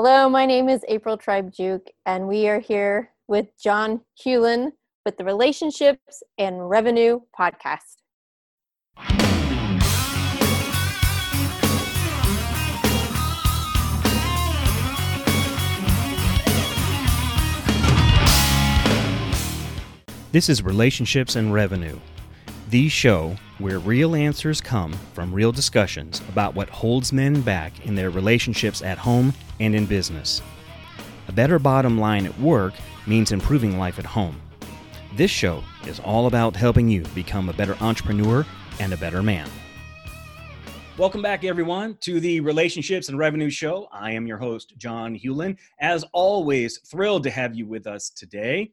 Hello, my name is April Tribe Giauque, and we are here with John Hewlin with the Relationships and Revenue Podcast. This is Relationships and Revenue, the show where real answers come from real discussions about what holds men back in their relationships at home and in business. A better bottom line at work means improving life at home. This show is all about helping you become a better entrepreneur and a better man. Welcome back, everyone, to the Relationships and Revenue Show. I am your host, John Hewlin. As always, thrilled to have you with us today.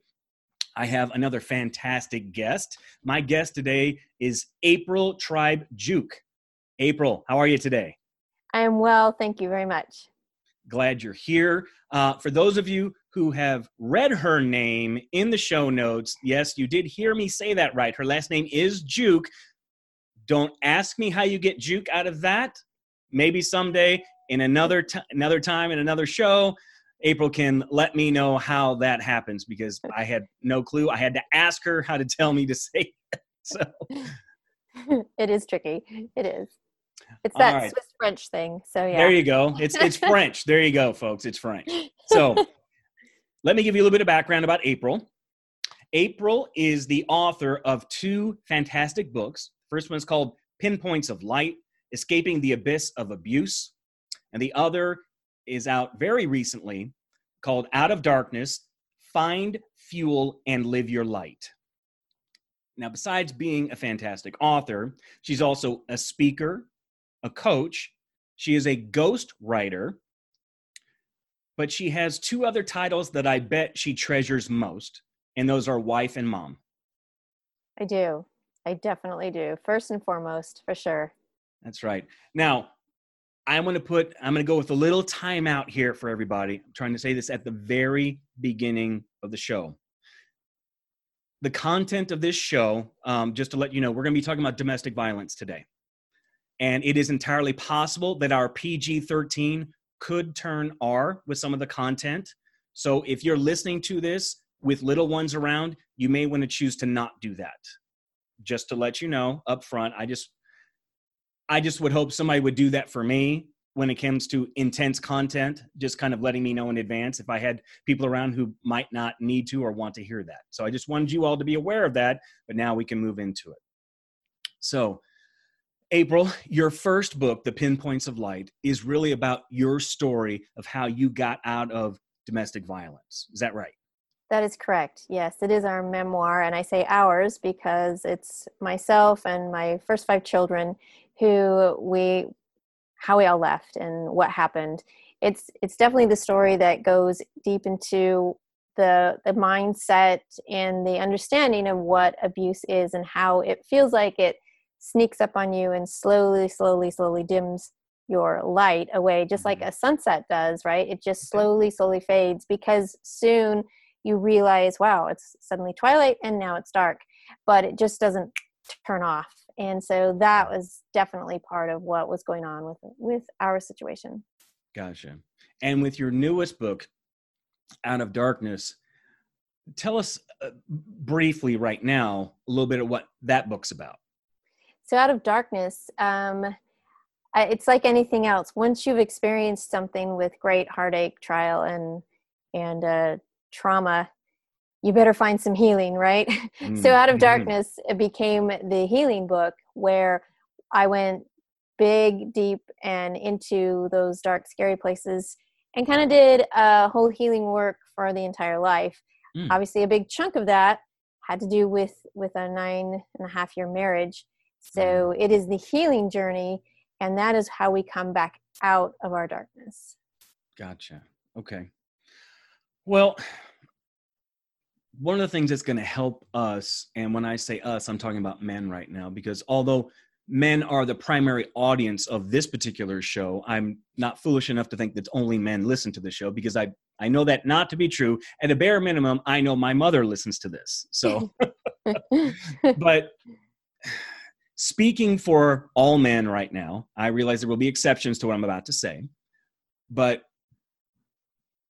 I have another fantastic guest. My guest today is April Tribe Giauque. April, how are you today? I am well, thank you very much. Glad you're here. Uh, for those of you who have read her name in the show notes, yes, you did hear me say that right. Her last name is Juke. Don't ask me how you get Juke out of that. Maybe someday in another t- another time in another show. April can let me know how that happens because I had no clue. I had to ask her how to tell me to say it. So it is tricky. It is. It's that right. Swiss French thing. So yeah. There you go. It's it's French. There you go, folks. It's French. So let me give you a little bit of background about April. April is the author of two fantastic books. First one is called Pinpoints of Light: Escaping the Abyss of Abuse, and the other is out very recently called Out of Darkness Find, Fuel, and Live Your Light. Now, besides being a fantastic author, she's also a speaker, a coach, she is a ghost writer, but she has two other titles that I bet she treasures most, and those are wife and mom. I do. I definitely do. First and foremost, for sure. That's right. Now, I'm going to put, I'm going to go with a little timeout here for everybody. I'm trying to say this at the very beginning of the show. The content of this show, um, just to let you know, we're going to be talking about domestic violence today. And it is entirely possible that our PG 13 could turn R with some of the content. So if you're listening to this with little ones around, you may want to choose to not do that. Just to let you know up front, I just I just would hope somebody would do that for me when it comes to intense content, just kind of letting me know in advance if I had people around who might not need to or want to hear that. So I just wanted you all to be aware of that, but now we can move into it. So, April, your first book, The Pinpoints of Light, is really about your story of how you got out of domestic violence. Is that right? That is correct. Yes, it is our memoir. And I say ours because it's myself and my first five children who we how we all left and what happened. It's it's definitely the story that goes deep into the the mindset and the understanding of what abuse is and how it feels like it sneaks up on you and slowly slowly slowly dims your light away just like mm-hmm. a sunset does right? It just slowly slowly fades because soon you realize wow it's suddenly twilight and now it's dark but it just doesn't turn off and so that was definitely part of what was going on with with our situation. Gotcha. And with your newest book out of darkness tell us uh, briefly right now a little bit of what that book's about. So out of darkness um, it's like anything else. Once you've experienced something with great heartache trial and and uh, trauma you better find some healing, right? Mm-hmm. so out of mm-hmm. darkness it became the healing book where I went big, deep, and into those dark, scary places and kind of did a whole healing work for the entire life. Mm. Obviously, a big chunk of that had to do with with a nine and a half year marriage. So mm. it is the healing journey, and that is how we come back out of our darkness. Gotcha. Okay. Well, one of the things that's going to help us, and when I say us, I'm talking about men right now, because although men are the primary audience of this particular show, I'm not foolish enough to think that only men listen to the show because I, I know that not to be true. At a bare minimum, I know my mother listens to this. So, but speaking for all men right now, I realize there will be exceptions to what I'm about to say, but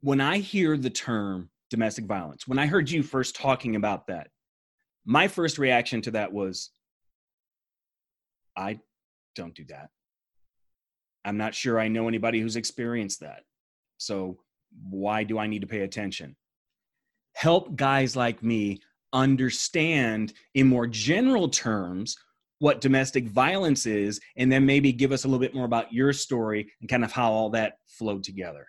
when I hear the term domestic violence, when I heard you first talking about that, my first reaction to that was, I don't do that. I'm not sure I know anybody who's experienced that. So why do I need to pay attention? Help guys like me understand in more general terms what domestic violence is, and then maybe give us a little bit more about your story and kind of how all that flowed together.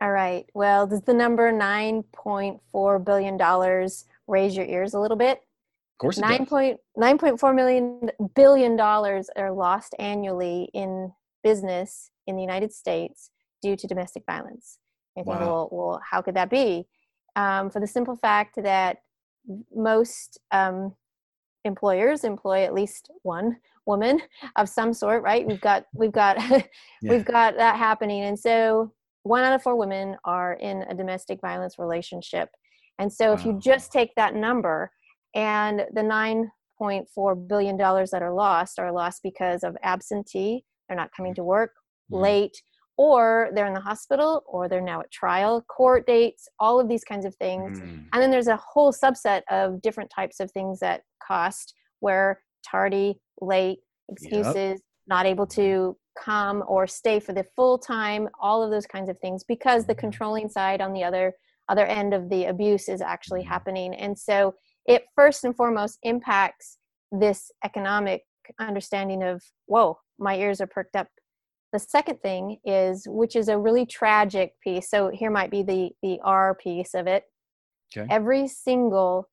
All right. Well, does the number $9.4 billion raise your ears a little bit? Of course, Nine point nine point four million billion dollars are lost annually in business in the United States due to domestic violence. I think, Wow. well, well, how could that be? Um, for the simple fact that most um, employers employ at least one woman of some sort, right? We've got we've got we've got that happening, and so one out of four women are in a domestic violence relationship. And so, if you just take that number and the nine point four billion dollars that are lost are lost because of absentee, they're not coming to work, Mhm. late, or they're in the hospital, or they're now at trial, court dates, all of these kinds of things. Mm. And then there's a whole subset of different types of things that cost where tardy, late, excuses, not able to come or stay for the full time, all of those kinds of things because the Mhm. controlling side on the other other end of the abuse is actually Mhm. happening. And so it first and foremost impacts this economic understanding of, whoa, my ears are perked up. The second thing is, which is a really tragic piece. So here might be the the R piece of it Okay. every single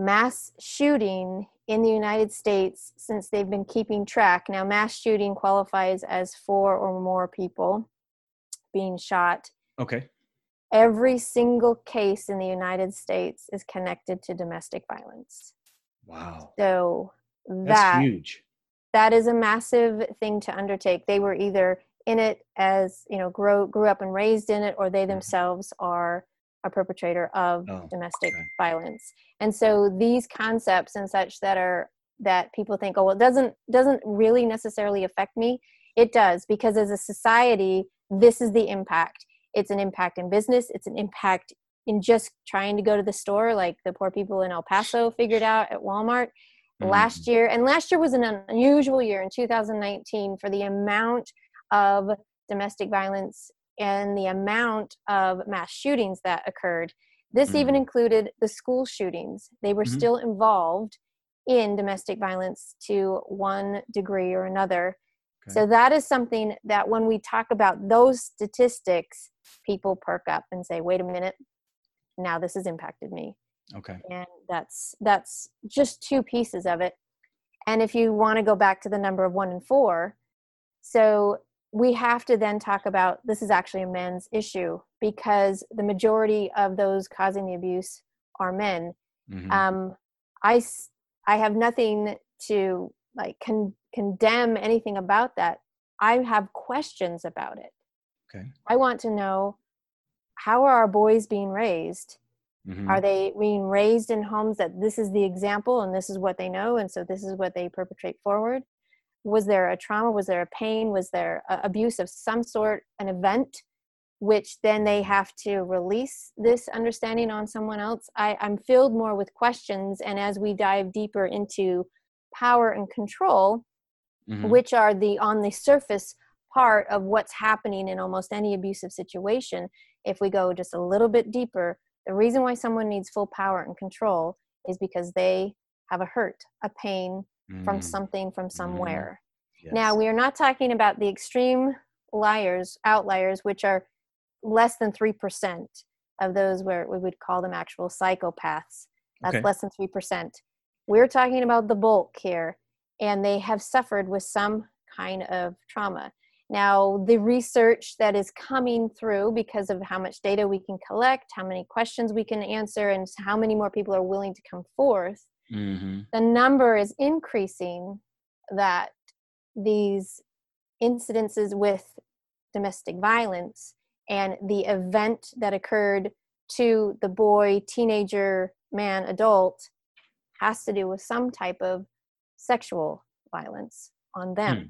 mass shooting in the United States since they've been keeping track. Now, mass shooting qualifies as four or more people being shot. Okay. Every single case in the United States is connected to domestic violence. Wow. So That's that huge. that is a massive thing to undertake. They were either in it as you know, grow grew up and raised in it, or they Mhm. themselves are a perpetrator of Oh, domestic okay. violence. And so these concepts and such that are that people think, oh, well, it doesn't doesn't really necessarily affect me. It does because as a society, this is the impact. It's an impact in business. It's an impact in just trying to go to the store, like the poor people in El Paso figured out at Walmart last mm. year and last year was an unusual year in 2019 for the amount of domestic violence and the amount of mass shootings that occurred this even Mhm. included the school shootings they were Mhm. still involved in domestic violence to one degree or another Okay. so that is something that when we talk about those statistics people perk up and say wait a minute now this has impacted me Okay. and that's that's just two pieces of it and if you want to go back to the number of one and four so we have to then talk about this is actually a men's issue because the majority of those causing the abuse are men Mhm. um i s- i have nothing to like con- condemn anything about that i have questions about it okay. i want to know how are our boys being raised Mhm. are they being raised in homes that this is the example and this is what they know and so this is what they perpetrate forward was there a trauma? Was there a pain? Was there a abuse of some sort an event which then they have to release this understanding on someone else? I, i'm filled more with questions and as we dive deeper into power and control Mhm. which are the on the surface part of what's happening in almost any abusive situation if we go just a little bit deeper the reason why someone needs full power and control is because they have a hurt a pain from Mm. something from somewhere Yes. now we are not talking about the extreme liars outliers which are less than 3% of those where we would call them actual psychopaths that's Okay. less than 3% we're talking about the bulk here and they have suffered with some kind of trauma now the research that is coming through because of how much data we can collect how many questions we can answer and how many more people are willing to come forth Mhm. the number is increasing that these incidences with domestic violence and the event that occurred to the boy, teenager, man, adult has to do with some type of sexual violence on them. Hmm.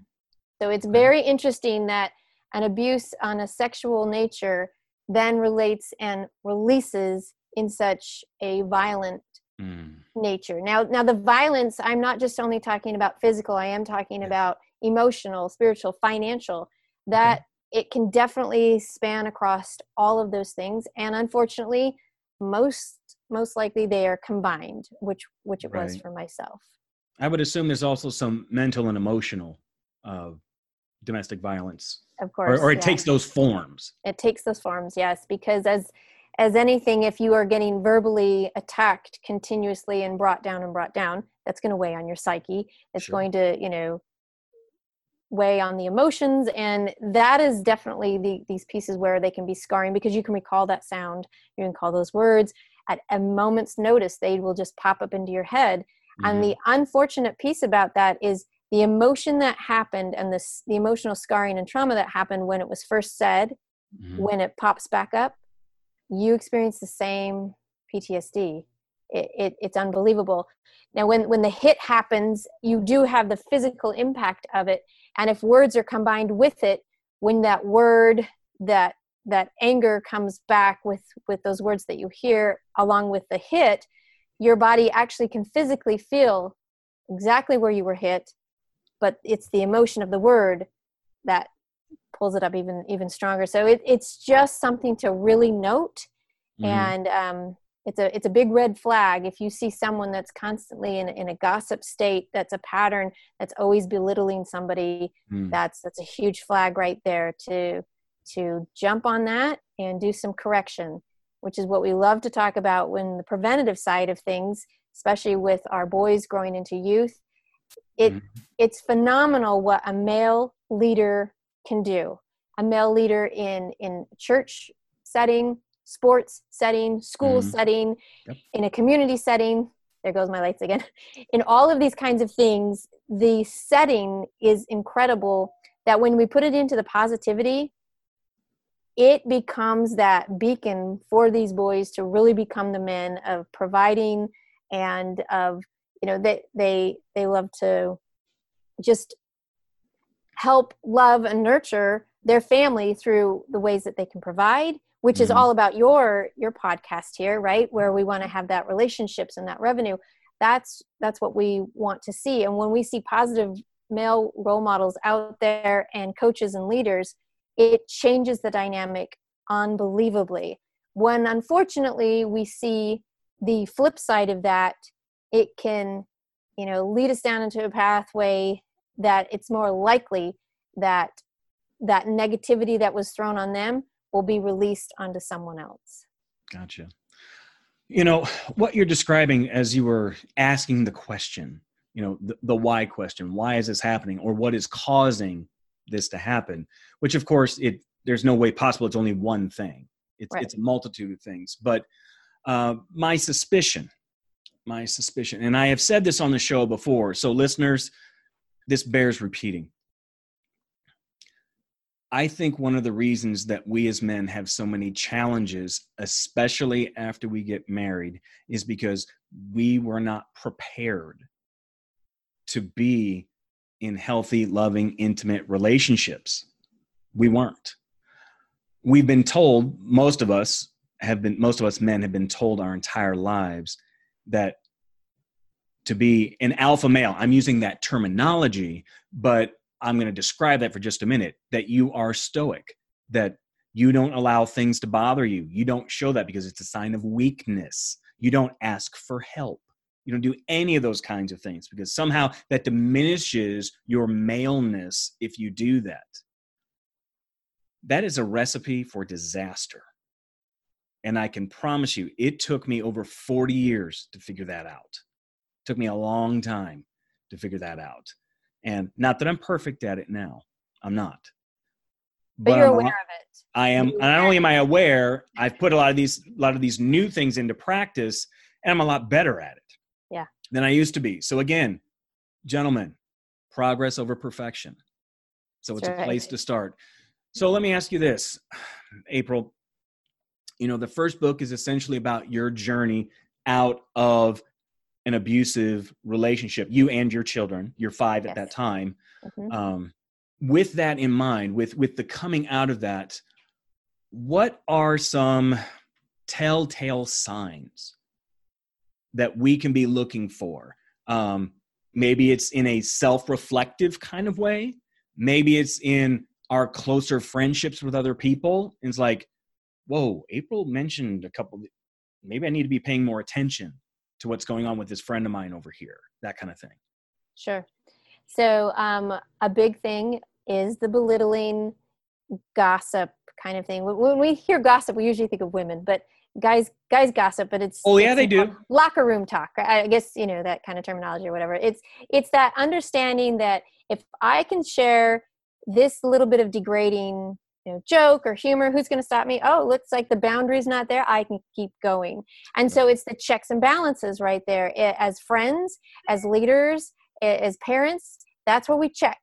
So it's very interesting that an abuse on a sexual nature then relates and releases in such a violent Mm. Nature. Now, now the violence, I'm not just only talking about physical, I am talking about emotional, spiritual, financial. That it can definitely span across all of those things. And unfortunately, most most likely they are combined, which which it was for myself. I would assume there's also some mental and emotional uh, domestic violence, Of or, course. or it yeah. takes those forms. it takes those forms yes because as as anything if you are getting verbally attacked continuously and brought down and brought down that's going to weigh on your psyche it's Sure. going to you know weigh on the emotions and that is definitely the, these pieces where they can be scarring because you can recall that sound you can call those words at a moment's notice they will just pop up into your head and Mhm. the unfortunate piece about that is the emotion that happened and this the emotional scarring and trauma that happened when it was first said Mhm. when it pops back up, you experience the same PTSD. It, it, it's unbelievable. Now, when, when the hit happens, you do have the physical impact of it. And if words are combined with it, when that word, that that anger comes back with with those words that you hear along with the hit, your body actually can physically feel exactly where you were hit, but it's the emotion of the word that pulls it up even even stronger. So it, it's just something to really note, Mhm. and um, it's a it's a big red flag if you see someone that's constantly in, in a gossip state. That's a pattern that's always belittling somebody. Mm. That's that's a huge flag right there to to jump on that and do some correction, which is what we love to talk about when the preventative side of things, especially with our boys growing into youth. It Mhm. it's phenomenal what a male leader can do a male leader in in church setting sports setting school Mhm. setting Yep. in a community setting there goes my lights again in all of these kinds of things the setting is incredible that when we put it into the positivity it becomes that beacon for these boys to really become the men of providing and of you know they they they love to just help love and nurture their family through the ways that they can provide which is Mhm. all about your your podcast here right? Where we want to have that relationships and that revenue. That's that's what we want to see. And when we see positive male role models out there and coaches and leaders it changes the dynamic unbelievably. When unfortunately we see the flip side of that it can you know lead us down into a pathway that it's more likely that that negativity that was thrown on them will be released onto someone else Gotcha. You know, what you're describing as you were asking the question, you know, the, the why question, why is this happening or what is causing this to happen? Which of course it there's no way possible it's only one thing. It's Right. it's a multitude of things. But uh, my suspicion, my suspicion, and I have said this on the show before, so listeners, this bears repeating. I think one of the reasons that we as men have so many challenges, especially after we get married, is because we were not prepared to be in healthy, loving, intimate relationships. We weren't. We've been told, most of us have been, most of us men have been told our entire lives that to be an alpha male, I'm using that terminology, but I'm going to describe that for just a minute that you are stoic, that you don't allow things to bother you. You don't show that because it's a sign of weakness. You don't ask for help. You don't do any of those kinds of things because somehow that diminishes your maleness if you do that. That is a recipe for disaster. And I can promise you, it took me over 40 years to figure that out. Took me a long time to figure that out. And not that I'm perfect at it now. I'm not. but, you're I'm aware lot- of it I am not only am I aware, I've put a lot of these a lot of these new things into practice and I'm a lot better at it. Yeah. Than I used to be. So again, gentlemen, progress over perfection. So it's That's a place to start. So let me ask you this, April. You know, the first book is essentially about your journey out of an abusive relationship, you and your children, you're five at that Yes. time Mhm. um, with that in mind with with the coming out of that what are some telltale signs that we can be looking for? Um, maybe it's in a self reflective kind of way, maybe it's in our closer friendships with other people. It's like, whoa, April mentioned a couple, maybe I need to be paying more attention to what's going on with this friend of mine over here, that kind of thing. Sure. So, um, a big thing is the belittling gossip kind of thing. When we hear gossip, we usually think of women, but guys guys gossip but it's oh yeah it's they do locker room talk i guess you know that kind of terminology or whatever it's it's that understanding that if i can share this little bit of degrading you know joke or humor who's going to stop me? Oh looks like the boundary's not there. I can keep going. And so it's the checks and balances right there. As friends as leaders as parents that's what we check.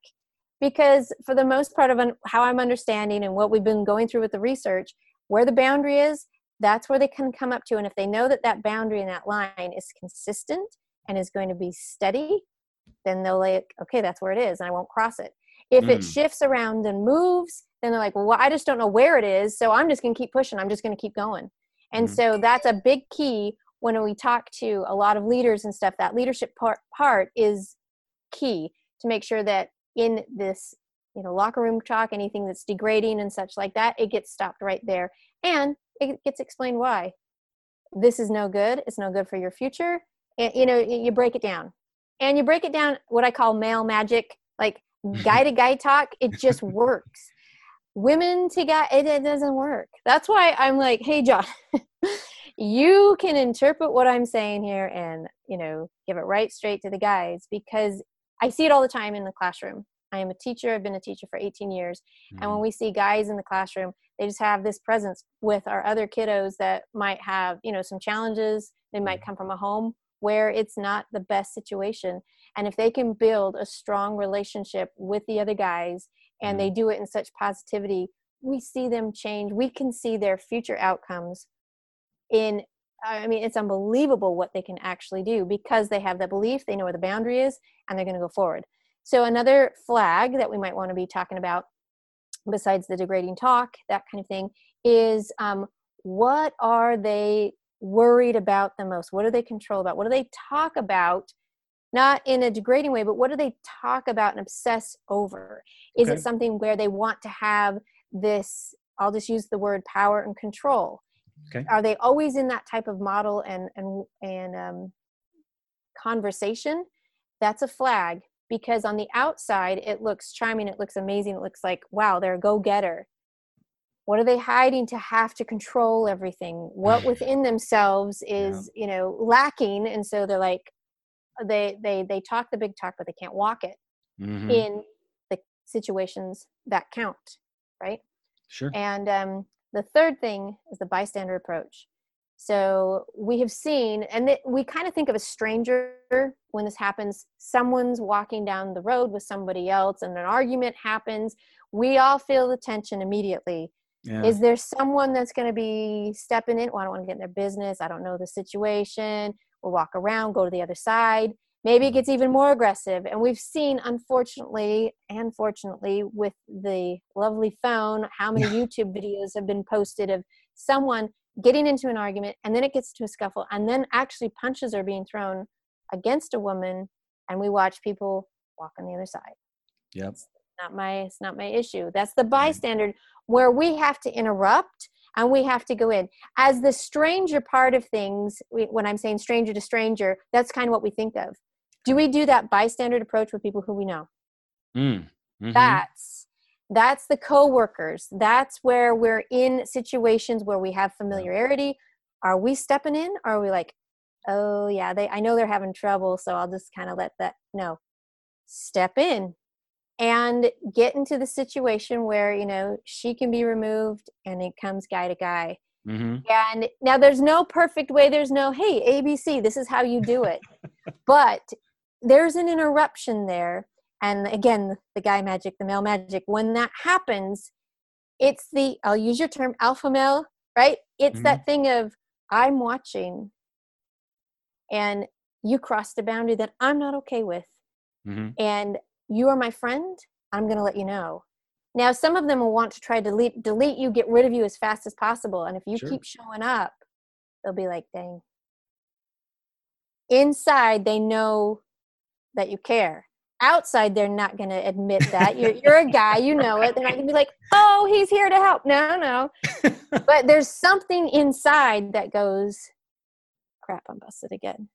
Because for the most part of how i'm understanding and what we've been going through with the research where the boundary is that's where they can come up to. And if they know that that boundary and that line is consistent and is going to be steady then they'll like okay that's where it is. And i won't cross it if mm. it shifts around and moves then they're like well i just don't know where it is so i'm just going to keep pushing i'm just going to keep going and mm. so that's a big key when we talk to a lot of leaders and stuff that leadership part, part is key to make sure that in this you know locker room talk anything that's degrading and such like that it gets stopped right there and it gets explained why this is no good it's no good for your future and, you know you break it down and you break it down what i call male magic like guy to guy talk it just works women to guy it, it doesn't work that's why i'm like hey john you can interpret what i'm saying here and you know give it right straight to the guys because i see it all the time in the classroom I am a teacher. I've been a teacher for 18 years. Mm-hmm. And when mm. we see guys in the classroom, they just have this presence with our other kiddos that might have, you know, some challenges. They might mm. come from a home where it's not the best situation. And if they can build a strong relationship with the other guys and mm-hmm. they do it in such positivity, we see them change. We can see their future outcomes in I mean, it's unbelievable what they can actually do because they have the belief, they know where the boundary is, and they're going to go forward. So, another flag that we might want to be talking about, besides the degrading talk, that kind of thing, is um, what are they worried about the most? What do they control about? What do they talk about? Not in a degrading way, but what do they talk about and obsess over? Is okay. it something where they want to have this? I'll just use the word power and control. Okay. Are they always in that type of model and and and um, conversation? That's a flag because on the outside it looks charming it looks amazing it looks like wow they're a go-getter what are they hiding to have to control everything what within themselves is yeah. you know lacking and so they're like they they they talk the big talk but they can't walk it mm-hmm. in the situations that count right sure and um the third thing is the bystander approach so we have seen, and th- we kind of think of a stranger when this happens. Someone's walking down the road with somebody else, and an argument happens. We all feel the tension immediately. Yeah. Is there someone that's going to be stepping in? Well, I don't want to get in their business. I don't know the situation. We'll walk around, go to the other side. Maybe it mm-hmm. gets even more aggressive. And we've seen, unfortunately, and fortunately, with the lovely phone, how many YouTube videos have been posted of someone getting into an argument and then it gets to a scuffle and then actually punches are being thrown against a woman and we watch people walk on the other side yep it's not my it's not my issue that's the bystander where we have to interrupt and we have to go in. As the stranger part of things we, when i'm saying stranger to stranger that's kind of what we think of. Do we do that bystander approach with people who we know? Mm. mm-hmm. that's that's the co-workers. That's where we're in situations where we have familiarity. Are we stepping in? Or are we like oh yeah they i know they're having trouble so i'll just kind of let that no. Step in and get into the situation where you know she can be removed and it comes guy to guy mm-hmm. and now there's no perfect way there's no hey abc this is how you do it but there's an interruption there and again the guy magic the male magic when that happens it's the i'll use your term alpha male right it's mm-hmm. that thing of i'm watching and you crossed a boundary that i'm not okay with mm-hmm. and you are my friend i'm going to let you know Now, some of them will want to try to delete, delete you, get rid of you as fast as possible. And if you Sure. keep showing up, they'll be like, dang. Inside, they know that you care. Outside, they're not going to admit that. You're, you're a guy, you know it. They're not going to be like, oh, he's here to help. No, no. But there's something inside that goes, crap, I'm busted again.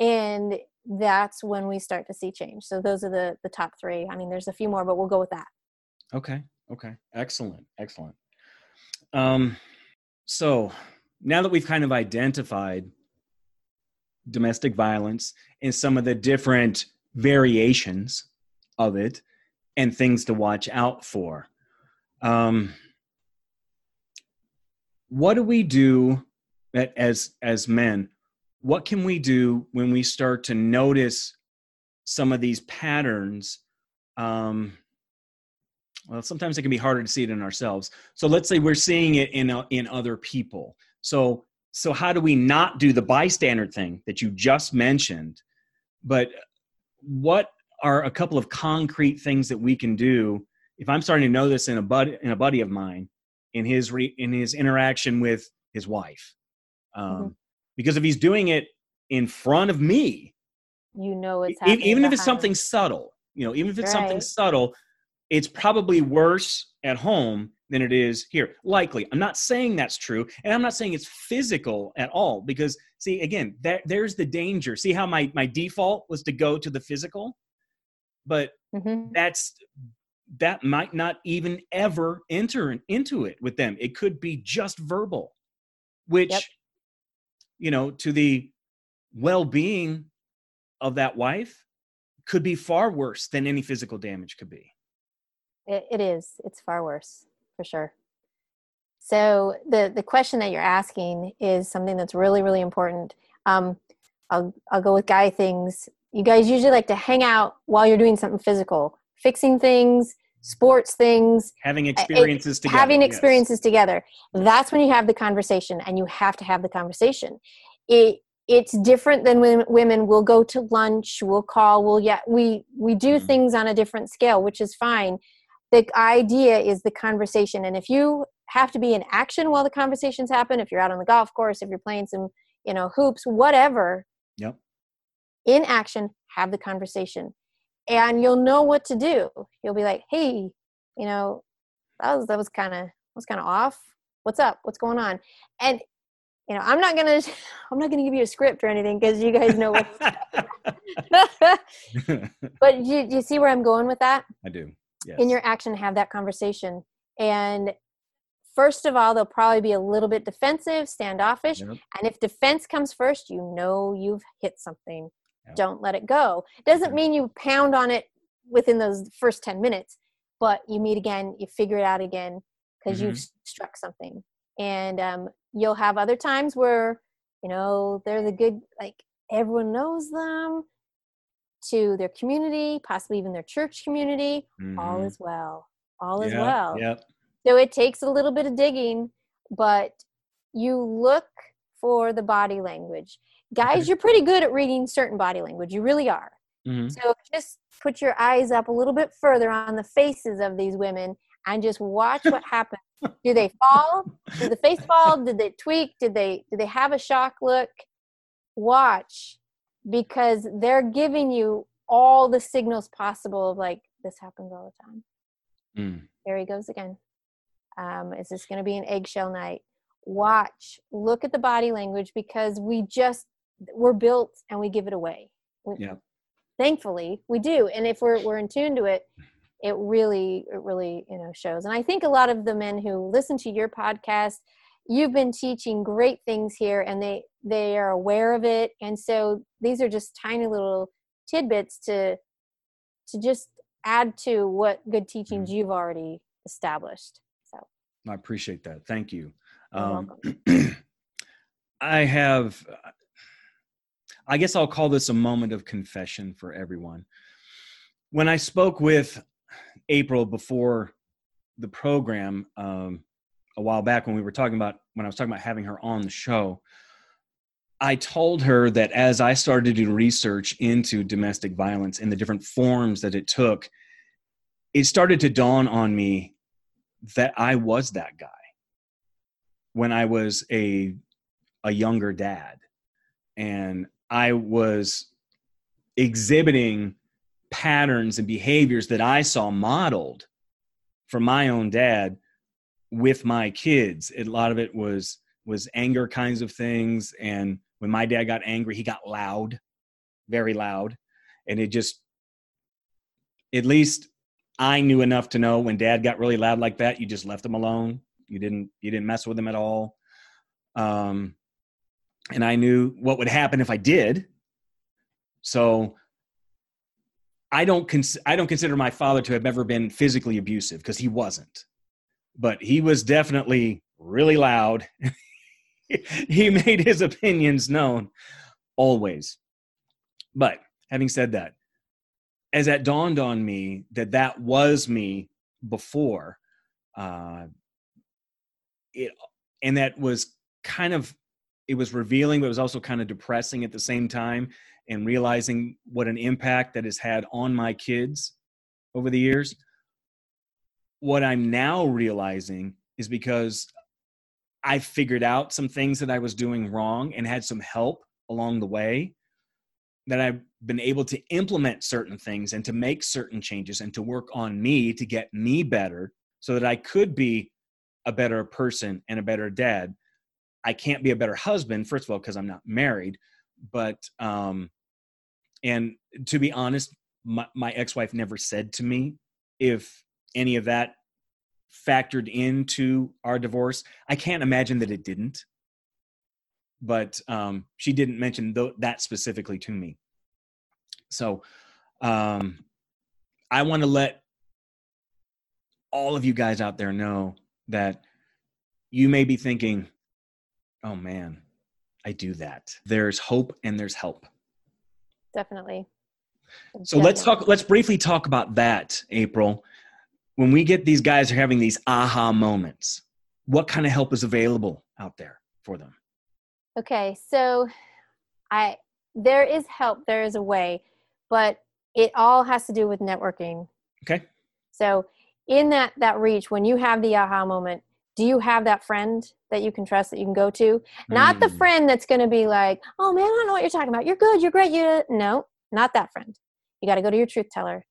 And that's when we start to see change. So those are the the top three. I mean, there's a few more, but we'll go with that. Okay. Okay. Excellent. Excellent. Um, so now that we've kind of identified domestic violence and some of the different variations of it and things to watch out for, um, what do we do that as as men? What can we do when we start to notice some of these patterns? Um, well sometimes it can be harder to see it in ourselves so let's say we're seeing it in uh, in other people so so how do we not do the bystander thing that you just mentioned but what are a couple of concrete things that we can do if i'm starting to know this in a buddy in a buddy of mine in his re, in his interaction with his wife um, Mhm. Because if he's doing it in front of me You know it's happening. even if it's something subtle you know even if it's something subtle it's probably worse at home than it is here likely i'm not saying that's true and i'm not saying it's physical at all because see again that there's the danger see how my my default was to go to the physical but Mhm. that's that might not even ever enter into it with them it could be just verbal which Yep. You know to the well-being of that wife could be far worse than any physical damage could be It, is. It's far worse for sure. So the the question that you're asking is something that's really really important. Um, I'll I'll go with guy things. You guys usually like to hang out while you're doing something physical, fixing things, sports things, having it- experiences together having yes. experiences together. That's when you have the conversation and you have to have the conversation. It it's different than when women will go to lunch we'll call we'll yeah we we do Mhm. things on a different scale which is fine. The idea is the conversation and if you have to be in action while the conversations happen if you're out on the golf course if you're playing some you know hoops whatever yep. in action have the conversation and you'll know what to do. You'll be like hey you know that was that was kind of was kind of off. What's up? What's going on? And you know i'm not gonna i'm not gonna give you a script or anything because you guys know what but you, you see where i'm going with that? I do. Yes in your action have that conversation. And first of all they'll probably be a little bit defensive standoffish. Yep. and if defense comes first you know you've hit something Don't let it go. Doesn't mean you pound on it within those first 10 minutes but you meet again you figure it out again because you've Mm-hmm. s- struck something. And um, you'll have other times where you know they're the good like everyone knows them to their community possibly even their church community. All Mhm. is well. All is Yep, well. yep. So it takes a little bit of digging but you look for the body language guys Okay. you're pretty good at reading certain body language you really are Mhm. so just put your eyes up a little bit further on the faces of these women and just watch what happens do they fall did the face fall did they tweak did they did they have a shock look watch because they're giving you all the signals possible of like this happens all the time Mm. there he goes again. Um, is this going to be an eggshell night? Watch, look at the body language because we just we're built and we give it away. Yep. Thankfully, we do, and if we're we're in tune to it, it really it really you know shows. And I think a lot of the men who listen to your podcast, you've been teaching great things here, and they they are aware of it, and so these are just tiny little tidbits to to just add to what good teachings you've already established. So I appreciate that. Thank you. Um, I have, I guess I'll call this a moment of confession for everyone. When I spoke with April before the program um, a while back, when we were talking about, when I was talking about having her on the show, I told her that as I started to do research into domestic violence and the different forms that it took, it started to dawn on me that I was that guy when I was a a younger dad and I was exhibiting patterns and behaviors that I saw modeled from my own dad with my kids. A lot of it was was anger kinds of things and when my dad got angry, he got loud, very loud, and it just at least I knew enough to know when dad got really loud like that, you just left him alone. You didn't you didn't mess with him at all. Um and I knew what would happen if I did. So I don't cons- I don't consider my father to have ever been physically abusive because he wasn't. But he was definitely really loud. he made his opinions known always. But having said that, as that dawned on me that that was me before, uh, it and that was kind of it was revealing, but it was also kind of depressing at the same time. And realizing what an impact that has had on my kids over the years. What I'm now realizing is because I figured out some things that I was doing wrong and had some help along the way that I've been able to implement certain things and to make certain changes and to work on me to get me better so that I could be a better person and a better dad I can't be a better husband, first of all, because I'm not married. But, um, and to be honest, my, my ex wife never said to me if any of that factored into our divorce. I can't imagine that it didn't. But um, she didn't mention th- that specifically to me. So um, I want to let all of you guys out there know that you may be thinking, oh man, I do that. There's hope and there's help. Definitely. So Definitely. let's talk, let's briefly talk about that, April. When we get these guys are having these aha moments, what kind of help is available out there for them? Okay, so I there is help, there is a way, but it all has to do with networking. Okay. So in that that reach, when you have the aha moment, do you have that friend that you can trust that you can go to? Not mm. the friend that's going to be like oh man i don't know what you're talking about. You're good. You're great. You no not that friend. You got to go to your truth teller.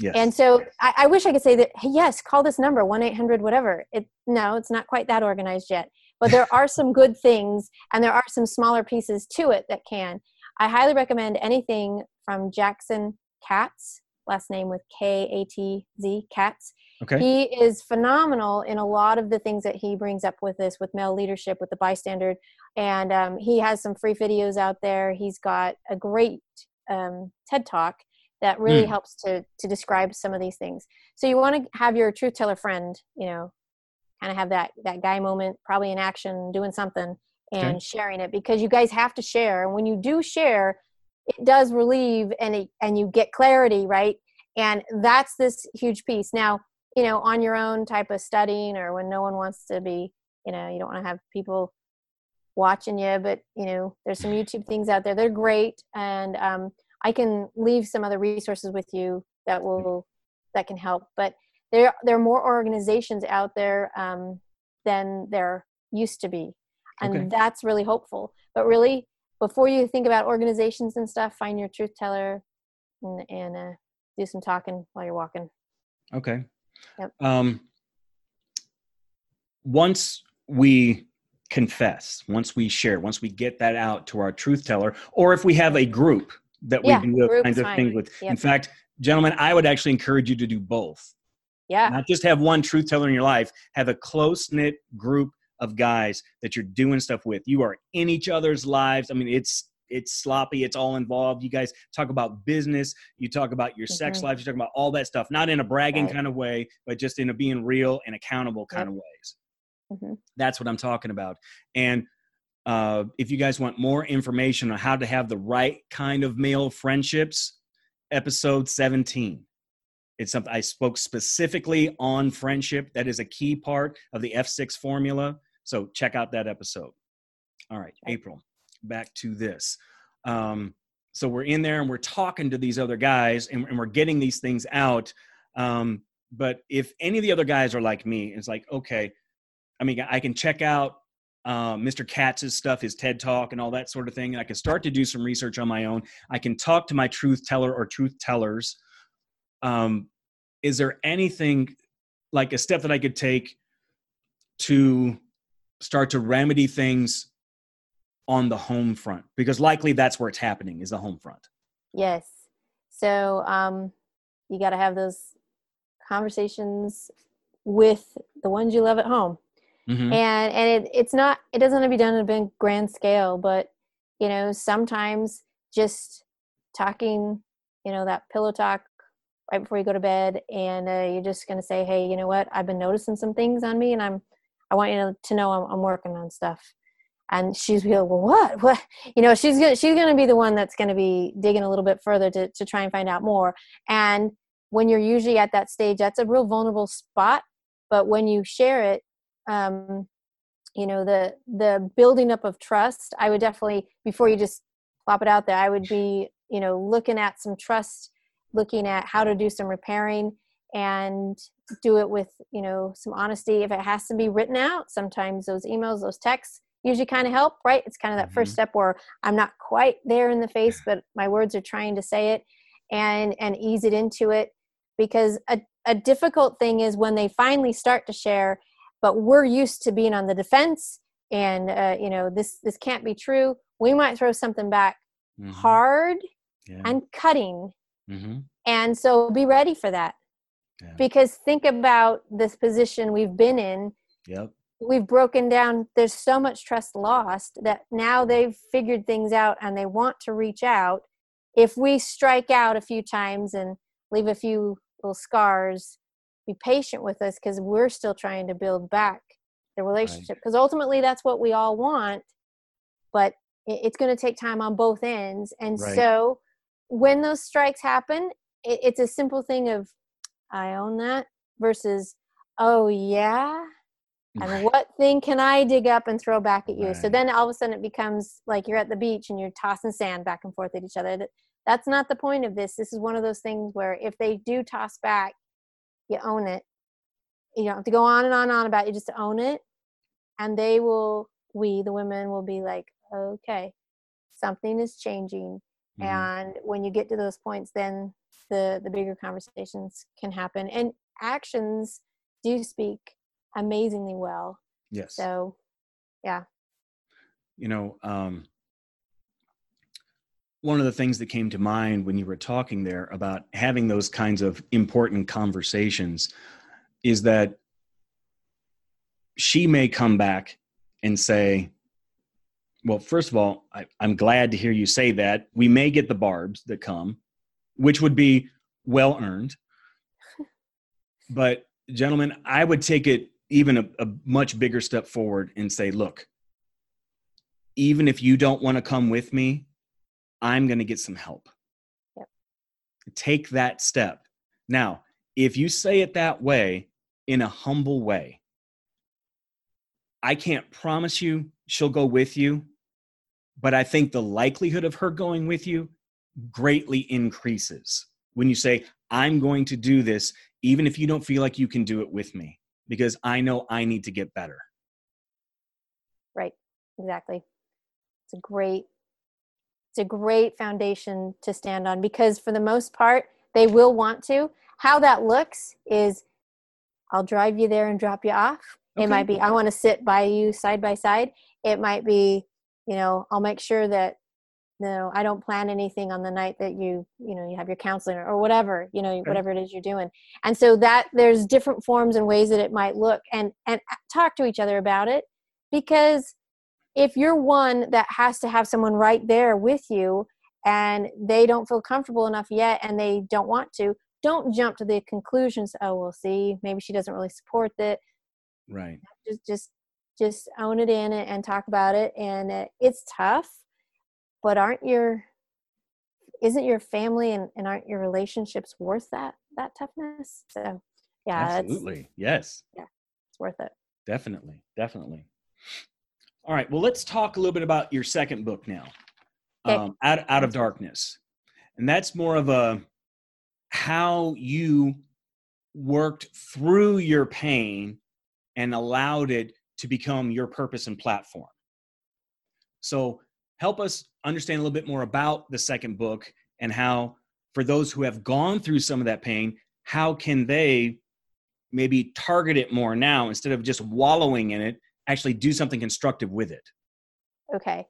Yes. and so I, I wish i could say that hey, yes call this number 1-800 whatever. It no it's not quite that organized yet. But there are some good things and there are some smaller pieces to it that can. I highly recommend anything from jackson katz last name with k-a-t-z katz Okay. He is phenomenal in a lot of the things that he brings up with this, with male leadership, with the bystander. And um, he has some free videos out there. He's got a great um, TED talk that really mm. helps to to describe some of these things. So you want to have your truth teller friend, you know, kind of have that that guy moment, probably in action, doing something and okay. sharing it because you guys have to share. And when you do share, it does relieve and it, and you get clarity, right? And that's this huge piece. Now, you know on your own type of studying or when no one wants to be you know you don't want to have people watching you but you know there's some youtube things out there. They're great and um, i can leave some other resources with you that will that can help but there there are more organizations out there um, than there used to be and okay. that's really hopeful but really before you think about organizations and stuff find your truth teller and, and uh, do some talking while you're walking. Okay Yep. Um, once we confess, once we share, once we get that out to our truth teller, or if we have a group that we do those kinds of fine. things with. Yep. In fact, gentlemen, I would actually encourage you to do both. Yeah. Not just have one truth teller in your life, have a close knit group of guys that you're doing stuff with. You are in each other's lives. I mean, it's it's sloppy it's all involved. You guys talk about business you talk about your mm-hmm. sex life you talk about all that stuff not in a bragging right. kind of way but just in a being real and accountable kind yep. of ways. Mm-hmm. that's what i'm talking about. And uh, if you guys want more information on how to have the right kind of male friendships episode 17 it's something i spoke specifically on friendship. That is a key part of the f6 formula. So check out that episode. All right. April back to this. Um, so we're in there and we're talking to these other guys and, and we're getting these things out. Um, but if any of the other guys are like me, it's like, okay, I mean, I can check out um, Mr. Katz's stuff, his TED Talk, and all that sort of thing. And I can start to do some research on my own. I can talk to my truth teller or truth tellers. Um, is there anything like a step that I could take to start to remedy things on the home front? Because likely that's where it's happening is the home front. Yes. So um, you got to have those conversations with the ones you love at home. Mm-hmm. And and it, it's not it doesn't have to be done on a big grand scale, but you know sometimes just talking, you know that pillow talk right before you go to bed, and uh, you're just gonna say, hey, you know what? I've been noticing some things on me, and I'm I want you to know I'm, I'm working on stuff. And she's be like, well, what, what? You know, she's gonna she's gonna be the one that's gonna be digging a little bit further to to try and find out more. And when you're usually at that stage, that's a real vulnerable spot. But when you share it, um, you know, the the building up of trust, I would definitely before you just plop it out there, I would be, you know, looking at some trust, looking at how to do some repairing and do it with, you know, some honesty. If it has to be written out, sometimes those emails, those texts usually kind of help, right? It's kind of that mm-hmm. first step where I'm not quite there in the face, but my words are trying to say it and and ease it into it because a, a difficult thing is when they finally start to share but we're used to being on the defense and uh, you know this this can't be true we might throw something back mm-hmm. hard yeah. and cutting mm-hmm. and so be ready for that yeah. because think about this position we've been in yep we've broken down there's so much trust lost that now mm-hmm. they've figured things out and they want to reach out. If we strike out a few times and leave a few little scars be patient with us because we're still trying to build back the relationship. Because right. ultimately that's what we all want but it's going to take time on both ends. And right. so when those strikes happen it's a simple thing of i own that versus oh yeah and right. what thing can i dig up and throw back at you so then all of a sudden it becomes like you're at the beach and you're tossing sand back and forth at each other that's not the point of this. This is one of those things where if they do toss back, you own it. You don't have to go on and on and on about it. You just own it. And they will, we, the women, will be like, okay, something is changing. Mm-hmm. And when you get to those points, then the the bigger conversations can happen. And actions do speak amazingly well. Yes. So, yeah. You know, um, one of the things that came to mind when you were talking there about having those kinds of important conversations is that she may come back and say, well, first of all, I, am glad to hear you say that. We may get the barbs that come, which would be well earned. But, gentlemen, I would take it even a, a much bigger step forward and say, look, even if you don't want to come with me, I'm going to get some help. Yep. Take that step. Now, if you say it that way in a humble way, I can't promise you she'll go with you, but I think the likelihood of her going with you greatly increases when you say, I'm going to do this, even if you don't feel like you can do it with me, because I know I need to get better. Right, exactly. It's a great it's a great foundation to stand on because for the most part they will want to how that looks is i'll drive you there and drop you off okay. it might be i want to sit by you side by side it might be you know i'll make sure that know i don't plan anything on the night that you you know you have your counseling or whatever you know okay. whatever it is you're doing. And so that there's different forms and ways that it might look and and talk to each other about it because if you're one that has to have someone right there with you and they don't feel comfortable enough yet and they don't want to don't jump to the conclusions oh we'll see maybe she doesn't really support it. Right. Just just just own it in and talk about it and uh, it's tough but aren't your isn't your family and, and aren't your relationships worth that that toughness so yeah absolutely yes yeah it's worth it definitely definitely all right. Well, let's talk a little bit about your second book now, okay. um, out out of darkness, and that's more of a how you worked through your pain and allowed it to become your purpose and platform. So, help us understand a little bit more about the second book and how, for those who have gone through some of that pain, how can they maybe target it more now instead of just wallowing in it, actually do something constructive with it? Okay.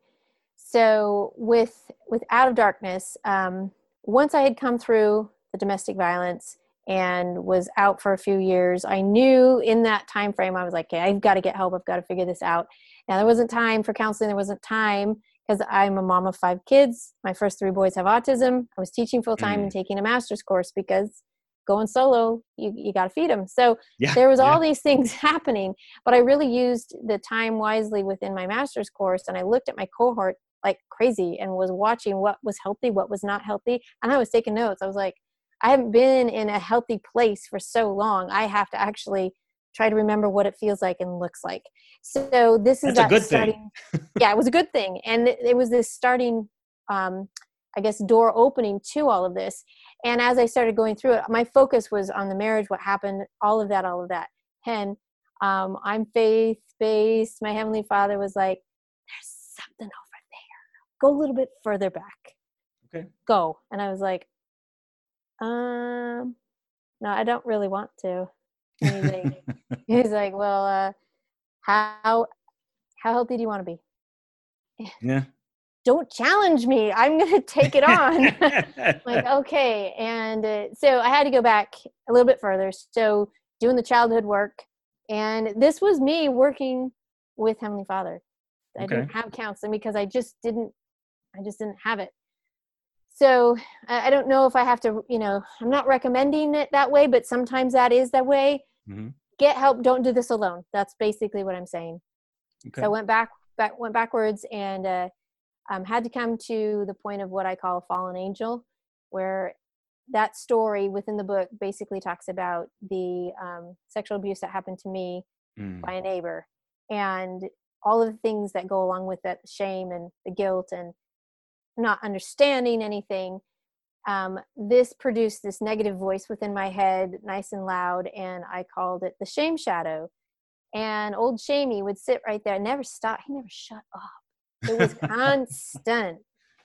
So, with with Out of Darkness, um, once I had come through the domestic violence and was out for a few years i knew in that time frame i was like okay i've got to get help i've got to figure this out now there wasn't time for counseling there wasn't time because i'm a mom of five kids. My first three boys have autism. I was teaching full time mm. and taking a master's course because going solo you, you got to feed them so yeah, there was all these things happening but i really used the time wisely within my master's course and i looked at my cohort like crazy and was watching what was healthy what was not healthy and i was taking notes. I was like I haven't been in a healthy place for so long. I have to actually try to remember what it feels like and looks like. So this is that a good starting. thing. yeah, it was a good thing, and it, it was this starting, um, I guess, door opening to all of this. And as I started going through it, my focus was on the marriage, what happened, all of that, all of that. And um, I'm faith based. My heavenly Father was like, "There's something over there. Go a little bit further back. Okay. Go." And I was like, um, no, I don't really want to. He's like, he's like, well, uh, how how healthy do you want to be? Yeah. Don't challenge me. I'm gonna take it on. like, okay, and uh, so I had to go back a little bit further. So doing the childhood work, and this was me working with Heavenly Father. I okay. didn't have counseling because I just didn't. I just didn't have it so I don't know if I have to, you know, I'm not recommending it that way, but sometimes that is that way. Mm-hmm. Get help. Don't do this alone. That's basically what I'm saying. Okay. So I went back, back went backwards, and uh, um, had to come to the point of what I call a fallen angel, where that story within the book basically talks about the um, sexual abuse that happened to me mm. by a neighbor, and all of the things that go along with that shame and the guilt and not understanding anything um, this produced this negative voice within my head nice and loud and i called it the shame shadow. And old shamey would sit right there. Never stop he never shut up. It was constant.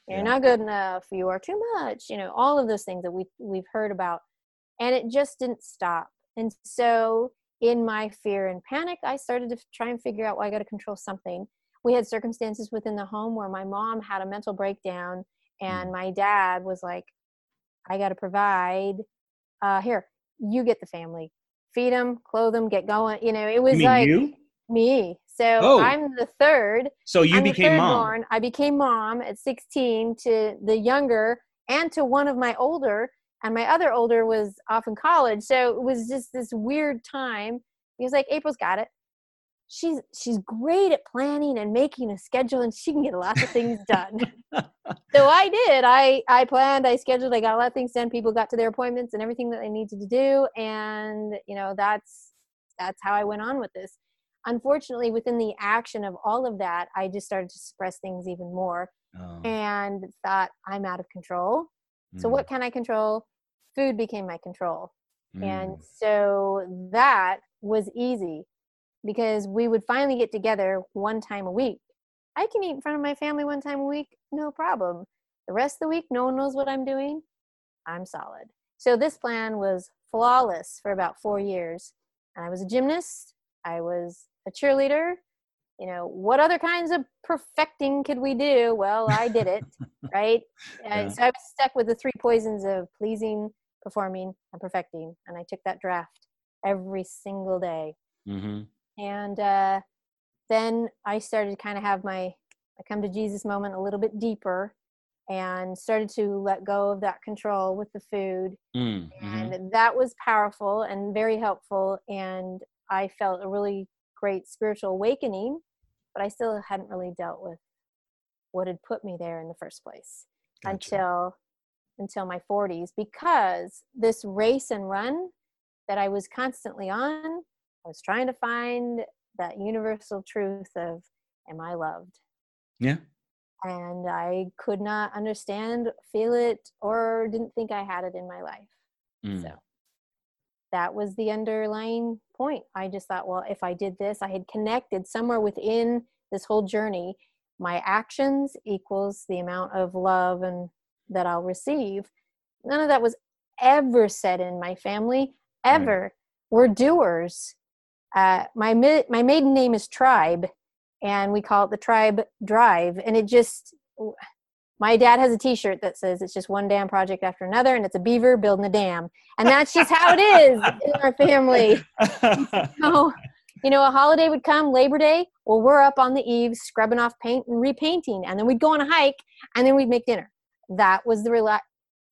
You're yeah. not good enough. You are too much. You know all of those things that we we've heard about. And it just didn't stop. And so in my fear and panic i started to try and figure out well i got to control something we had circumstances within the home where my mom had a mental breakdown and mm. my dad was like i got to provide uh here you get the family feed them clothe them get going you know it was like you? me so oh. i'm the third so you I'm became mom born. i became mom at 16 to the younger and to one of my older and my other older was off in college so it was just this weird time he was like april's got it she's she's great at planning and making a schedule and she can get lots of things done. So i did. I i planned i scheduled i got a lot of things done. People got to their appointments and everything that they needed to do and you know that's that's how i went on with this. Unfortunately within the action of all of that i just started to suppress things even more oh. and thought i'm out of control. Mm. so what can i control? Food became my control. Mm. and so that was easy because we would finally get together one time a week. I can eat in front of my family one time a week, no problem. The rest of the week, no one knows what I'm doing. I'm solid. So this plan was flawless for about four years. And I was a gymnast, I was a cheerleader. You know, what other kinds of perfecting could we do? Well, I did it, right? Yeah. so I was stuck with the three poisons of pleasing, performing, and perfecting. And I took that draft every single day. Mm-hmm and uh, then i started kind of have my i come to jesus moment a little bit deeper and started to let go of that control with the food mm, mm-hmm. and that was powerful and very helpful and i felt a really great spiritual awakening but i still hadn't really dealt with what had put me there in the first place gotcha. until until my 40s because this race and run that i was constantly on I was trying to find that universal truth of, am I loved? Yeah. And I could not understand, feel it, or didn't think I had it in my life. Mm. So that was the underlying point. I just thought, well, if I did this, I had connected somewhere within this whole journey. My actions equals the amount of love and that I'll receive. None of that was ever said in my family, ever. Right. We're doers. Uh, my my maiden name is Tribe, and we call it the Tribe Drive. And it just, my dad has a T-shirt that says it's just one dam project after another, and it's a beaver building a dam, and that's just how it is in our family. so, you know, a holiday would come, Labor Day. Well, we're up on the eaves scrubbing off paint and repainting, and then we'd go on a hike, and then we'd make dinner. That was the relax.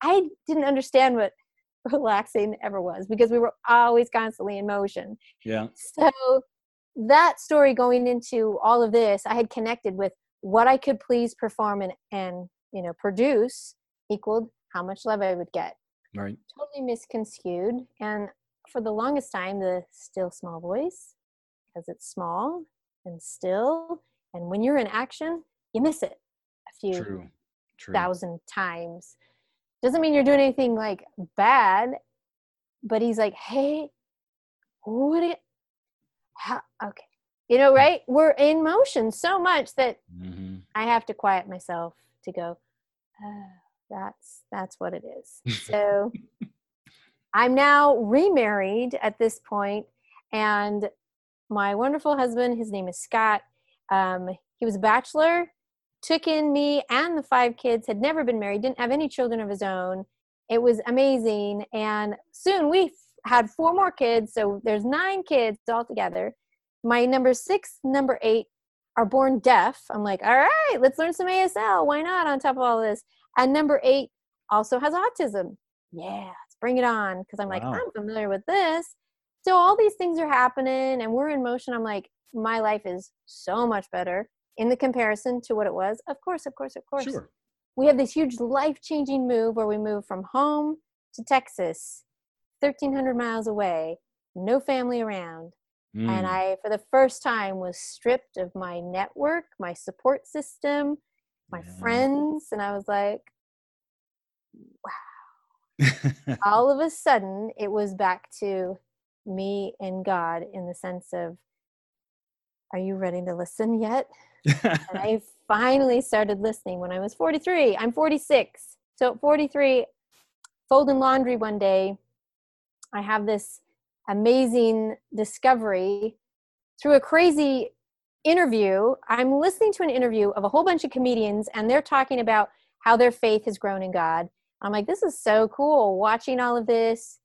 I didn't understand what relaxing ever was because we were always constantly in motion. Yeah. So that story going into all of this, I had connected with what I could please perform and, and you know produce equaled how much love I would get. Right. Totally misconstrued. And for the longest time, the still small voice, because it's small and still, and when you're in action, you miss it a few True. True. thousand times doesn't mean you're doing anything like bad but he's like hey what it how, okay. You know right? We're in motion so much that mm-hmm. i have to quiet myself to go oh, that's that's what it is. So i'm now remarried at this point and my wonderful husband his name is scott um, he was a bachelor took in me and the five kids, had never been married, didn't have any children of his own. It was amazing. And soon we had four more kids. So there's nine kids altogether. My number six, number eight are born deaf. I'm like, all right, let's learn some ASL. Why not on top of all this? And number eight also has autism. Yeah, let's bring it on. Because I'm like. I'm familiar with this. So all these things are happening and we're in motion. I'm like, my life is so much better in the comparison to what it was of course of course of course sure. we have this huge life-changing move where we move from home to texas 1300 miles away no family around mm. and i for the first time was stripped of my network my support system my yeah. friends and i was like wow all of a sudden it was back to me and god in the sense of are you ready to listen yet and I finally started listening when I was 43. I'm 46. So at 43, folding laundry one day, I have this amazing discovery through a crazy interview. I'm listening to an interview of a whole bunch of comedians, and they're talking about how their faith has grown in God. I'm like, this is so cool watching all of this.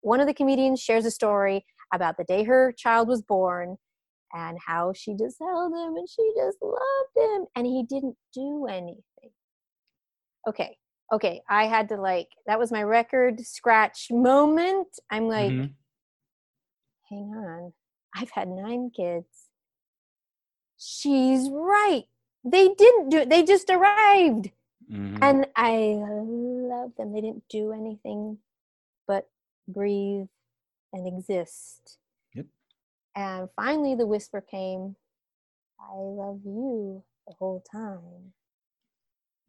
One of the comedians shares a story about the day her child was born and how she just held him and she just loved him and he didn't do anything. Okay, okay, I had to like, that was my record scratch moment. I'm like, mm-hmm. hang on, I've had nine kids. She's right. They didn't do it, they just arrived. Mm-hmm. And I love them. They didn't do anything but breathe and exist and finally, the whisper came, I love you the whole time.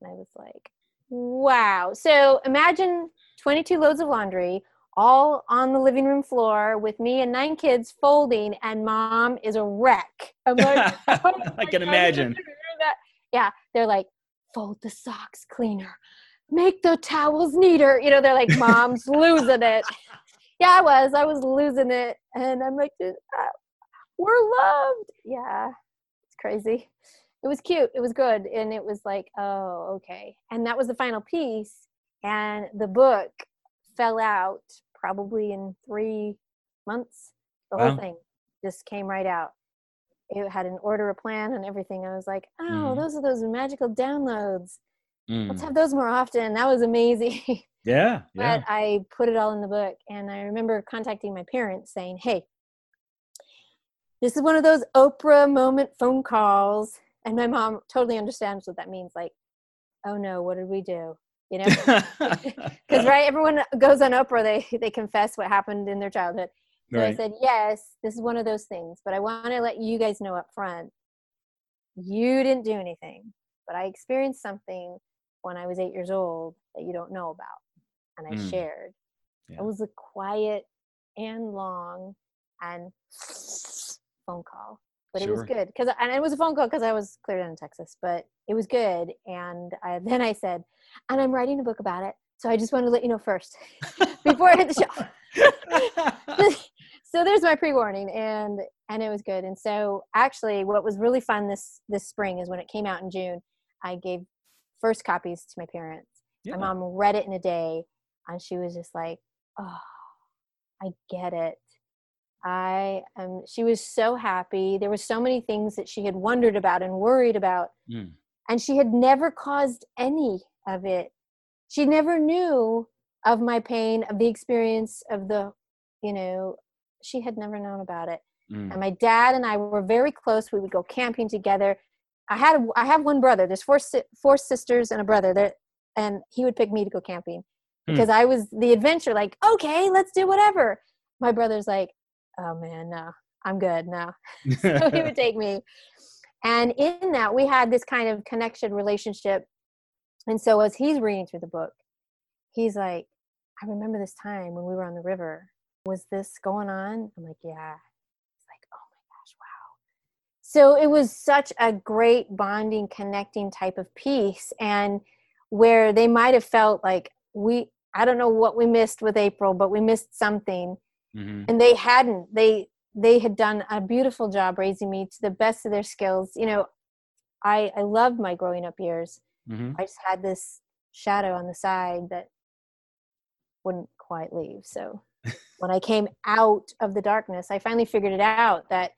And I was like, wow. So imagine 22 loads of laundry all on the living room floor with me and nine kids folding, and mom is a wreck. Like, I can imagine. Yeah, they're like, fold the socks cleaner, make the towels neater. You know, they're like, mom's losing it yeah, I was. I was losing it. And I'm like, we're loved. Yeah, it's crazy. It was cute. It was good. And it was like, oh, okay. And that was the final piece. And the book fell out probably in three months. The wow. whole thing just came right out. It had an order, a plan, and everything. I was like, oh, mm. those are those magical downloads. Mm. Let's have those more often. That was amazing. Yeah, yeah. But I put it all in the book. And I remember contacting my parents saying, hey, this is one of those Oprah moment phone calls. And my mom totally understands what that means. Like, oh no, what did we do? You know, because right, everyone goes on Oprah. They they confess what happened in their childhood. So right. I said, yes, this is one of those things. But I want to let you guys know up front, you didn't do anything, but I experienced something when I was eight years old that you don't know about, and I mm. shared. Yeah. It was a quiet and long and phone call but sure. it was good because and it was a phone call because i was cleared out in texas but it was good and I, then i said and i'm writing a book about it so i just wanted to let you know first before i hit the show so there's my pre-warning and and it was good and so actually what was really fun this this spring is when it came out in june i gave first copies to my parents yeah. my mom read it in a day and she was just like oh i get it i um she was so happy there were so many things that she had wondered about and worried about mm. and she had never caused any of it she never knew of my pain of the experience of the you know she had never known about it. Mm. And my dad and I were very close. We would go camping together. I had I have one brother. There's four four sisters and a brother. There, and he would pick me to go camping hmm. because mm. I was the adventure. Like, okay, let's do whatever. My brother's like, oh man, no, I'm good no. so he would take me. And in that, we had this kind of connection relationship. And so as he's reading through the book, he's like, I remember this time when we were on the river was this going on? I'm like, yeah. It's like, oh my gosh, wow. So it was such a great bonding, connecting type of piece. And where they might have felt like we, I don't know what we missed with April, but we missed something. Mm-hmm. And they hadn't. They they had done a beautiful job raising me to the best of their skills. You know, I I loved my growing up years. Mm-hmm. I just had this shadow on the side that wouldn't quite leave. So when I came out of the darkness, I finally figured it out that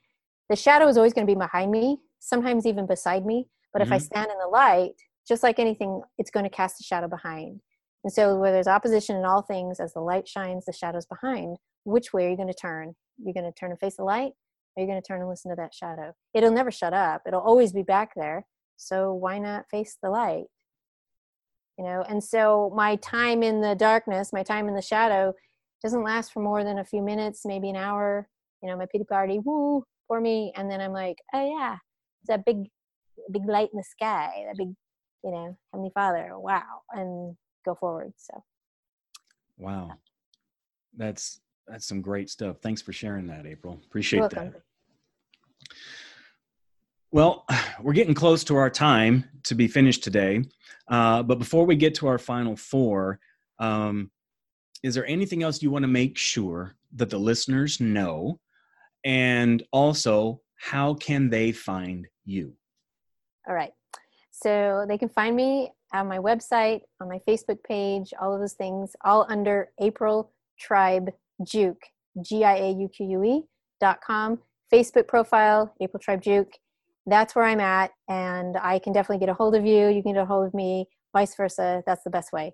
the shadow is always going to be behind me, sometimes even beside me. But mm-hmm. if I mm-hmm. stand in the light, just like anything, it's going to cast a shadow behind. And so, where there's opposition in all things, as the light shines, the shadow's behind. Which way are you going to turn? You're going to turn and face the light, or you're going to turn and listen to that shadow? It'll never shut up. It'll always be back there. So why not face the light? You know. And so, my time in the darkness, my time in the shadow, doesn't last for more than a few minutes, maybe an hour. You know, my pity party, woo, for me, and then I'm like, oh yeah, it's that big, big light in the sky, that big, you know, Heavenly Father, wow, and go forward. So, wow, that's that's some great stuff. Thanks for sharing that, April. Appreciate that. Well, we're getting close to our time to be finished today. Uh, but before we get to our final four, um, is there anything else you want to make sure that the listeners know? And also, how can they find you? All right. So they can find me on my website, on my Facebook page, all of those things, all under April Tribe Giauque, G I A U Q U E dot com. Facebook profile, April Tribe Giauque. That's where I'm at, and I can definitely get a hold of you. You can get a hold of me, vice versa. That's the best way.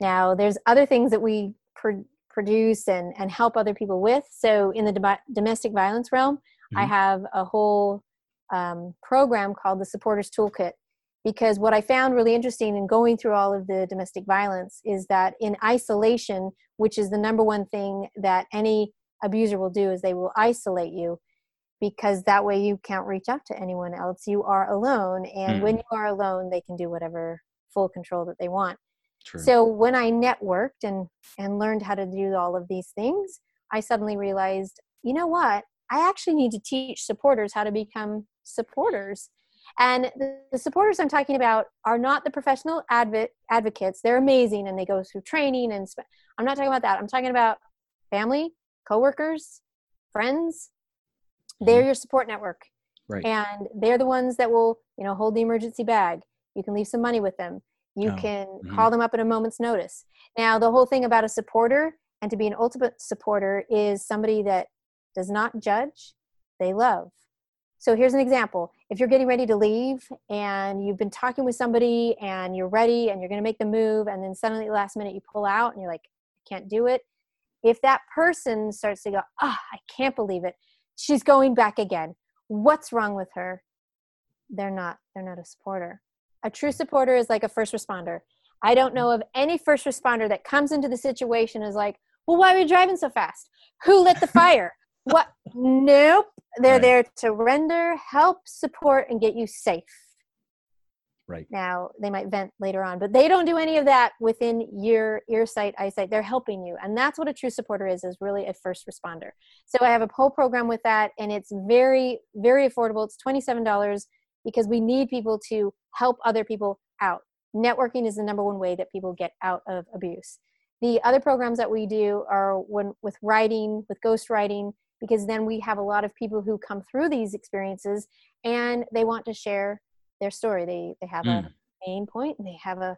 Now, there's other things that we pro- produce and, and help other people with. So, in the domestic violence realm, mm-hmm. I have a whole um, program called the Supporters Toolkit. Because what I found really interesting in going through all of the domestic violence is that in isolation, which is the number one thing that any abuser will do, is they will isolate you because that way you can't reach out to anyone else. You are alone. And mm. when you are alone, they can do whatever full control that they want. True. So when I networked and and learned how to do all of these things, I suddenly realized, you know what? I actually need to teach supporters how to become supporters. And the, supporters I'm talking about are not the professional advo- advocates. They're amazing and they go through training and sp- I'm not talking about that. I'm talking about family, coworkers, friends. They're mm-hmm. your support network. Right. And they're the ones that will, you know, hold the emergency bag. You can leave some money with them you oh. can mm-hmm. call them up at a moment's notice. Now, the whole thing about a supporter and to be an ultimate supporter is somebody that does not judge, they love. So here's an example. If you're getting ready to leave and you've been talking with somebody and you're ready and you're going to make the move and then suddenly last minute you pull out and you're like, I can't do it. If that person starts to go, ah, oh, I can't believe it. She's going back again. What's wrong with her? They're not, they're not a supporter. A true supporter is like a first responder. I don't know of any first responder that comes into the situation is like, well, why are you driving so fast? Who lit the fire? What? Nope. They're right. there to render, help, support, and get you safe. Right. Now they might vent later on, but they don't do any of that within your ear sight, eyesight. They're helping you. And that's what a true supporter is, is really a first responder. So I have a whole program with that and it's very, very affordable. It's $27 because we need people to help other people out. Networking is the number one way that people get out of abuse. The other programs that we do are when, with writing, with ghost writing, because then we have a lot of people who come through these experiences and they want to share their story. They they have mm. a main point and they have a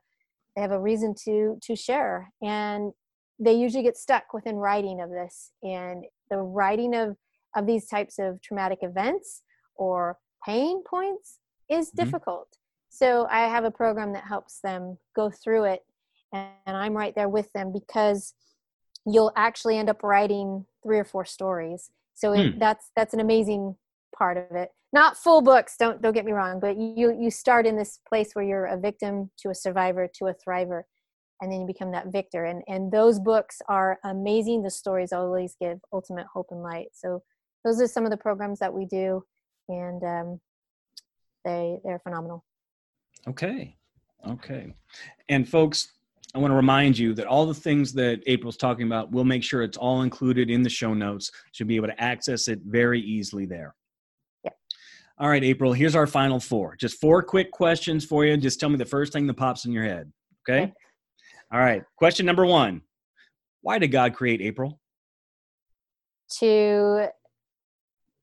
they have a reason to to share and they usually get stuck within writing of this and the writing of of these types of traumatic events or pain points is mm-hmm. difficult so i have a program that helps them go through it and, and i'm right there with them because you'll actually end up writing three or four stories. So it, hmm. that's that's an amazing part of it. Not full books don't don't get me wrong but you you start in this place where you're a victim to a survivor to a thriver and then you become that victor. And and those books are amazing. The stories always give ultimate hope and light. So those are some of the programs that we do and um, they they're phenomenal. Okay. Okay. And folks I want to remind you that all the things that April's talking about, we'll make sure it's all included in the show notes. You'll be able to access it very easily there. Yep. All right, April, here's our final four. Just four quick questions for you. Just tell me the first thing that pops in your head. Okay? okay. All right. Question number one Why did God create April? To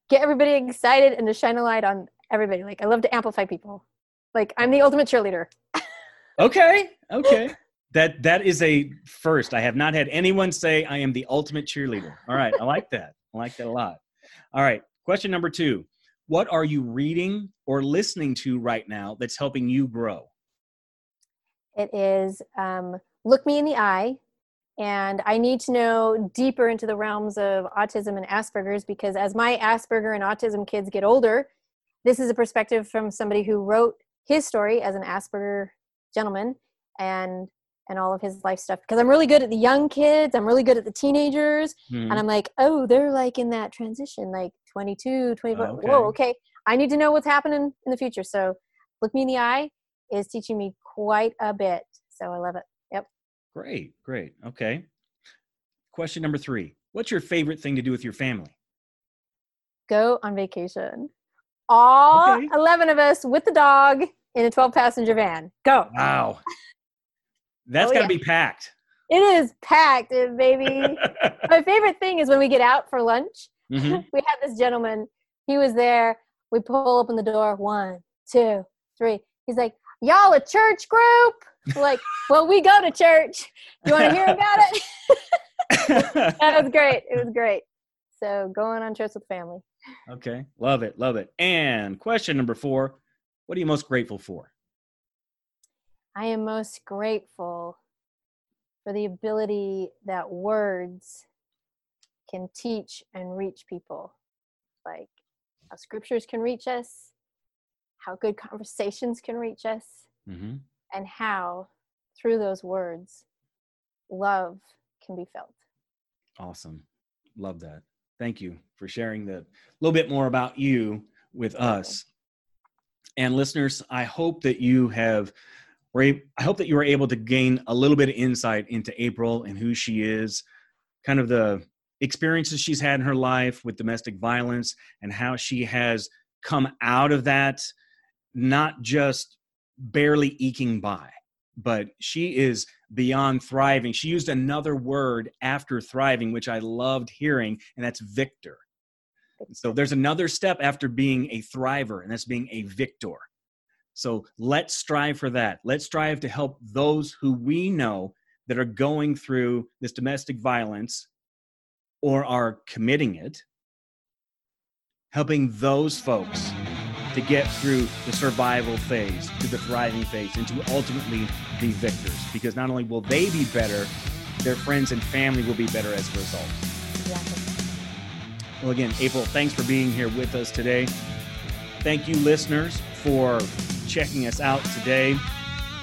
get everybody excited and to shine a light on everybody. Like, I love to amplify people. Like, I'm the ultimate cheerleader. okay. Okay. That that is a first. I have not had anyone say I am the ultimate cheerleader. All right, I like that. I like that a lot. All right, question number 2. What are you reading or listening to right now that's helping you grow? It is um, Look Me in the Eye. And I need to know deeper into the realms of autism and Asperger's because as my Asperger and autism kids get older, this is a perspective from somebody who wrote his story as an Asperger gentleman and and all of his life stuff because I'm really good at the young kids. I'm really good at the teenagers. Mm. And I'm like, oh, they're like in that transition, like 22, 24. okay. Whoa, okay. I need to know what's happening in the future. So look me in the eye is teaching me quite a bit. So I love it. Yep. Great, great. Okay. Question number three What's your favorite thing to do with your family? Go on vacation. All okay. 11 of us with the dog in a 12 passenger van. Go. Wow. That's oh, got to yeah. be packed. It is packed, uh, baby. My favorite thing is when we get out for lunch. Mm-hmm. we had this gentleman. He was there. We pull open the door. One, two, three. He's like, "Y'all a church group?" We're like, well, we go to church. You want to hear about it? that was great. It was great. So going on trips with family. Okay, love it, love it. And question number four: What are you most grateful for? I am most grateful for the ability that words can teach and reach people. Like how scriptures can reach us, how good conversations can reach us, mm-hmm. and how through those words love can be felt. Awesome. Love that. Thank you for sharing the little bit more about you with us. And listeners, I hope that you have I hope that you were able to gain a little bit of insight into April and who she is, kind of the experiences she's had in her life with domestic violence and how she has come out of that, not just barely eking by, but she is beyond thriving. She used another word after thriving, which I loved hearing, and that's victor. So there's another step after being a thriver, and that's being a victor. So let's strive for that. Let's strive to help those who we know that are going through this domestic violence or are committing it, helping those folks to get through the survival phase to the thriving phase and to ultimately be victors. Because not only will they be better, their friends and family will be better as a result. Well, again, April, thanks for being here with us today. Thank you, listeners, for checking us out today.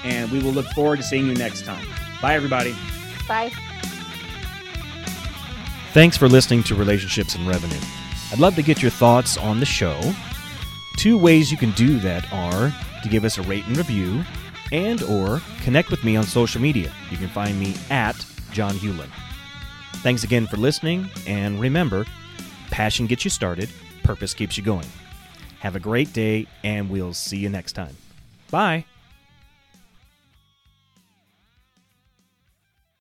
And we will look forward to seeing you next time. Bye, everybody. Bye. Thanks for listening to Relationships and Revenue. I'd love to get your thoughts on the show. Two ways you can do that are to give us a rate and review and or connect with me on social media. You can find me at John Hewlin. Thanks again for listening, and remember, passion gets you started, purpose keeps you going. Have a great day, and we'll see you next time. Bye.